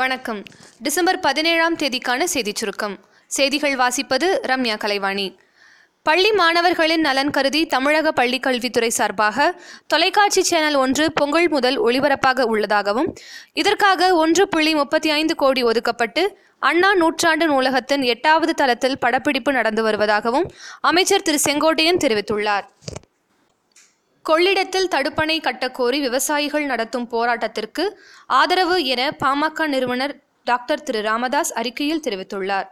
வணக்கம். டிசம்பர் பதினேழாம் தேதிக்கான செய்திச் சுருக்கம். செய்திகள் வாசிப்பது ரம்யா கலைவாணி. பள்ளி மாணவர்களின் நலன் கருதி தமிழக பள்ளிக் கல்வித்துறை சார்பாக தொலைக்காட்சி சேனல் ஒன்று பொங்கல் முதல் ஒளிபரப்பாக உள்ளதாகவும் இதற்காக ஒன்று புள்ளி முப்பத்தி ஐந்து கோடி ஒதுக்கப்பட்டு அண்ணா நூற்றாண்டு நூலகத்தின் எட்டாவது தளத்தில் படப்பிடிப்பு நடந்து வருவதாகவும் அமைச்சர் திரு செங்கோட்டையன் தெரிவித்துள்ளார். கொள்ளிடத்தில் தடுப்பணை கட்டக்கோரி விவசாயிகள் நடத்தும் போராட்டத்திற்கு ஆதரவு என பாமக நிறுவனர் டாக்டர் திரு. ராமதாஸ் அறிக்கையில் தெரிவித்துள்ளார்.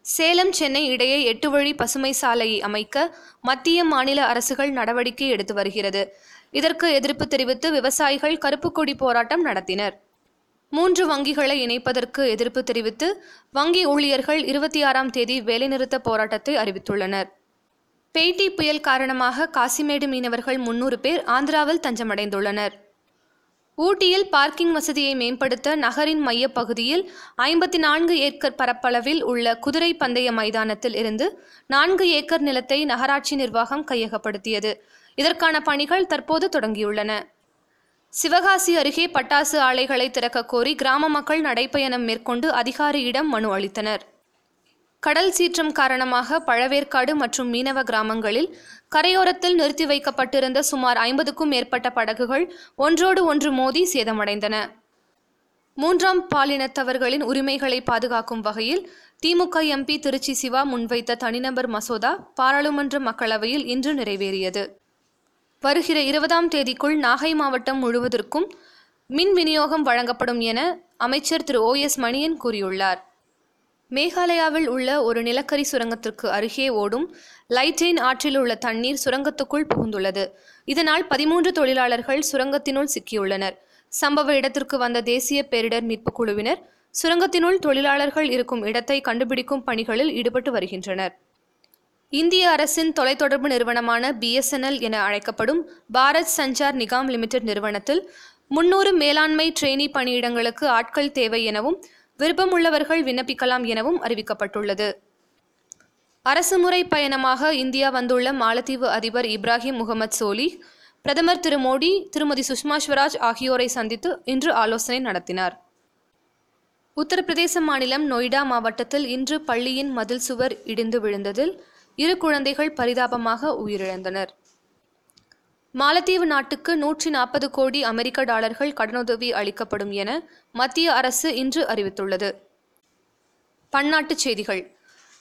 சேலம் சென்னை இடையே எட்டு வழி பசுமை சாலையை அமைக்க மத்திய மாநில அரசுகள் நடவடிக்கை எடுத்து வருகிறது. இதற்கு எதிர்ப்பு தெரிவித்து விவசாயிகள் கருப்புக்கொடி போராட்டம் நடத்தினர். மூன்று வங்கிகளை இணைப்பதற்கு எதிர்ப்பு தெரிவித்து வங்கி ஊழியர்கள் இருபத்தி ஆறாம் தேதி வேலைநிறுத்த போராட்டத்தை அறிவித்துள்ளனர். பேட்டி புயல் காரணமாக காசிமேடு மீனவர்கள் முன்னூறு பேர் ஆந்திராவில் தஞ்சமடைந்துள்ளனர். ஊட்டியில் பார்க்கிங் வசதியை மேம்படுத்த நகரின் மையப்பகுதியில் ஐம்பத்தி நான்கு ஏக்கர் பரப்பளவில் உள்ள குதிரை பந்தய மைதானத்தில் இருந்து நான்கு ஏக்கர் நிலத்தை நகராட்சி நிர்வாகம் கையகப்படுத்தியது. இதற்கான பணிகள் தற்போது தொடங்கியுள்ளன. சிவகாசி அருகே பட்டாசு ஆலைகளை திறக்க கோரி கிராம மக்கள் நடைப்பயணம் மேற்கொண்டு அதிகாரியிடம் மனு அளித்தனர். கடல் சீற்றம் காரணமாக பழவேற்காடு மற்றும் மீனவ கிராமங்களில் கரையோரத்தில் நிறுத்தி வைக்கப்பட்டிருந்த சுமார் ஐம்பதுக்கும் மேற்பட்ட படகுகள் ஒன்றோடு ஒன்று மோதி சேதமடைந்தன. மூன்றாம் பாலினத்தவர்களின் உரிமைகளை பாதுகாக்கும் வகையில் திமுக எம்பி திருச்சி சிவா முன்வைத்த தனிநபர் மசோதா பாராளுமன்ற மக்களவையில் இன்று நிறைவேறியது. வருகிற இருபதாம் தேதிக்குள் நாகை மாவட்டம் முழுவதற்கும் மின் விநியோகம் வழங்கப்படும் என அமைச்சர் திரு ஓ எஸ் மணியன் கூறியுள்ளார். மேகாலயாவில் உள்ள ஒரு நிலக்கரி சுரங்கத்திற்கு அருகே ஓடும் லைட்டெயின் ஆற்றில் உள்ள தண்ணீர் சுரங்கத்துக்குள் புகுந்துள்ளது. இதனால் பதிமூன்று தொழிலாளர்கள் சுரங்கத்தினுள் சிக்கியுள்ளனர். சம்பவ இடத்திற்கு வந்த தேசிய பேரிடர் மீட்புக் குழுவினர் சுரங்கத்தினுள் தொழிலாளர்கள் இருக்கும் இடத்தை கண்டுபிடிக்கும் பணிகளில் ஈடுபட்டு வருகின்றனர். இந்திய அரசின் தொலைத்தொடர்பு நிறுவனமான பிஎஸ்என்எல் என அழைக்கப்படும் பாரத் சஞ்சார் நிகாம் லிமிடெட் நிறுவனத்தில் முன்னூறு மேலாண்மை ட்ரெயினி பணியிடங்களுக்கு ஆட்கள் தேவை எனவும் விருப்பமுள்ளவர்கள் விண்ணப்பிக்கலாம் எனவும் அறிவிக்கப்பட்டுள்ளது. அரசுமுறை பயணமாக இந்தியா வந்துள்ள மாலத்தீவு அதிபர் இப்ராஹிம் முகமது சோலி பிரதமர் திரு மோடி திருமதி சுஷ்மா ஸ்வராஜ் ஆகியோரை சந்தித்து இன்று ஆலோசனை நடத்தினார். உத்தரப்பிரதேச மாநிலம் நொய்டா மாவட்டத்தில் இன்று பள்ளியின் மதில் சுவர் இடிந்து விழுந்ததில் இரு குழந்தைகள் பரிதாபமாக உயிரிழந்தனர். மாலத்தீவு நாட்டுக்கு நூற்றி நாற்பது கோடி அமெரிக்க டாலர்கள் கடனுதவி அளிக்கப்படும் என மத்திய அரசு இன்று அறிவித்துள்ளது. பன்னாட்டுச் செய்திகள்.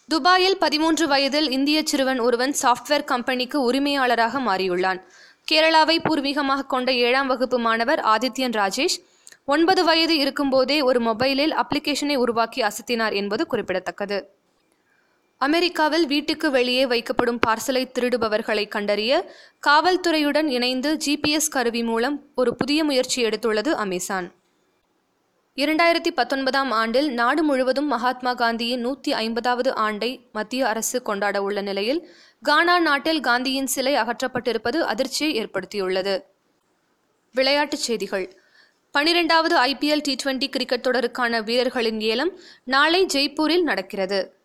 துபாயில் பதிமூன்று வயதில் இந்திய சிறுவன் ஒருவன் சாஃப்ட்வேர் கம்பெனிக்கு உரிமையாளராக மாறியுள்ளான். கேரளாவை பூர்வீகமாக கொண்ட ஏழாம் வகுப்பு மாணவர் ஆதித்யன் ராஜேஷ் ஒன்பது வயது இருக்கும்போதே ஒரு மொபைலில் அப்ளிகேஷனை உருவாக்கி அசத்தினார் என்பது குறிப்பிடத்தக்கது. அமெரிக்காவில் வீட்டுக்கு வெளியே வைக்கப்படும் பார்சலை திருடுபவர்களை கண்டறிய காவல்துறையுடன் இணைந்து ஜிபிஎஸ் கருவி மூலம் ஒரு புதிய முயற்சி எடுத்துள்ளது அமேசான். இரண்டாயிரத்தி பத்தொன்பதாம் ஆண்டில் நாடு முழுவதும் மகாத்மா காந்தியின் நூற்றி ஐம்பதாவது ஆண்டை மத்திய அரசு கொண்டாட உள்ள நிலையில் கானா நாட்டில் காந்தியின் சிலை அகற்றப்பட்டிருப்பது அதிர்ச்சியை ஏற்படுத்தியுள்ளது. விளையாட்டுச் செய்திகள். பனிரெண்டாவது ஐபிஎல் டி டுவெண்டி கிரிக்கெட் தொடருக்கான வீரர்களின் ஏலம் நாளை ஜெய்ப்பூரில் நடக்கிறது.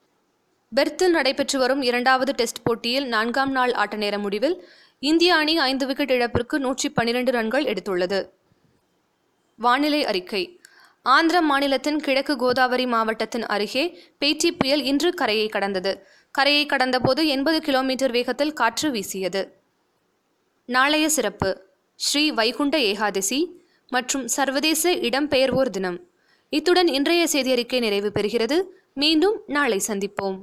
பெர்த்தில் நடைபெற்று வரும் இரண்டாவது டெஸ்ட் போட்டியில் நான்காம் நாள் ஆட்ட நேர முடிவில் இந்திய அணி ஐந்து விக்கெட் இழப்பிற்கு நூற்றி பன்னிரண்டு ரன்கள் எடுத்துள்ளது. வானிலை அறிக்கை. ஆந்திர மாநிலத்தின் கிழக்கு கோதாவரி மாவட்டத்தின் அருகே பேச்சி புயல் இன்று கரையை கடந்தது. கரையை கடந்தபோது எண்பது கிலோமீட்டர் வேகத்தில் காற்று வீசியது. நாளைய சிறப்பு. ஸ்ரீ வைகுண்ட ஏகாதசி மற்றும் சர்வதேச இடம்பெயர்வோர் தினம். இத்துடன் இன்றைய செய்தியறிக்கை நிறைவு பெறுகிறது. மீண்டும் நாளை சந்திப்போம்.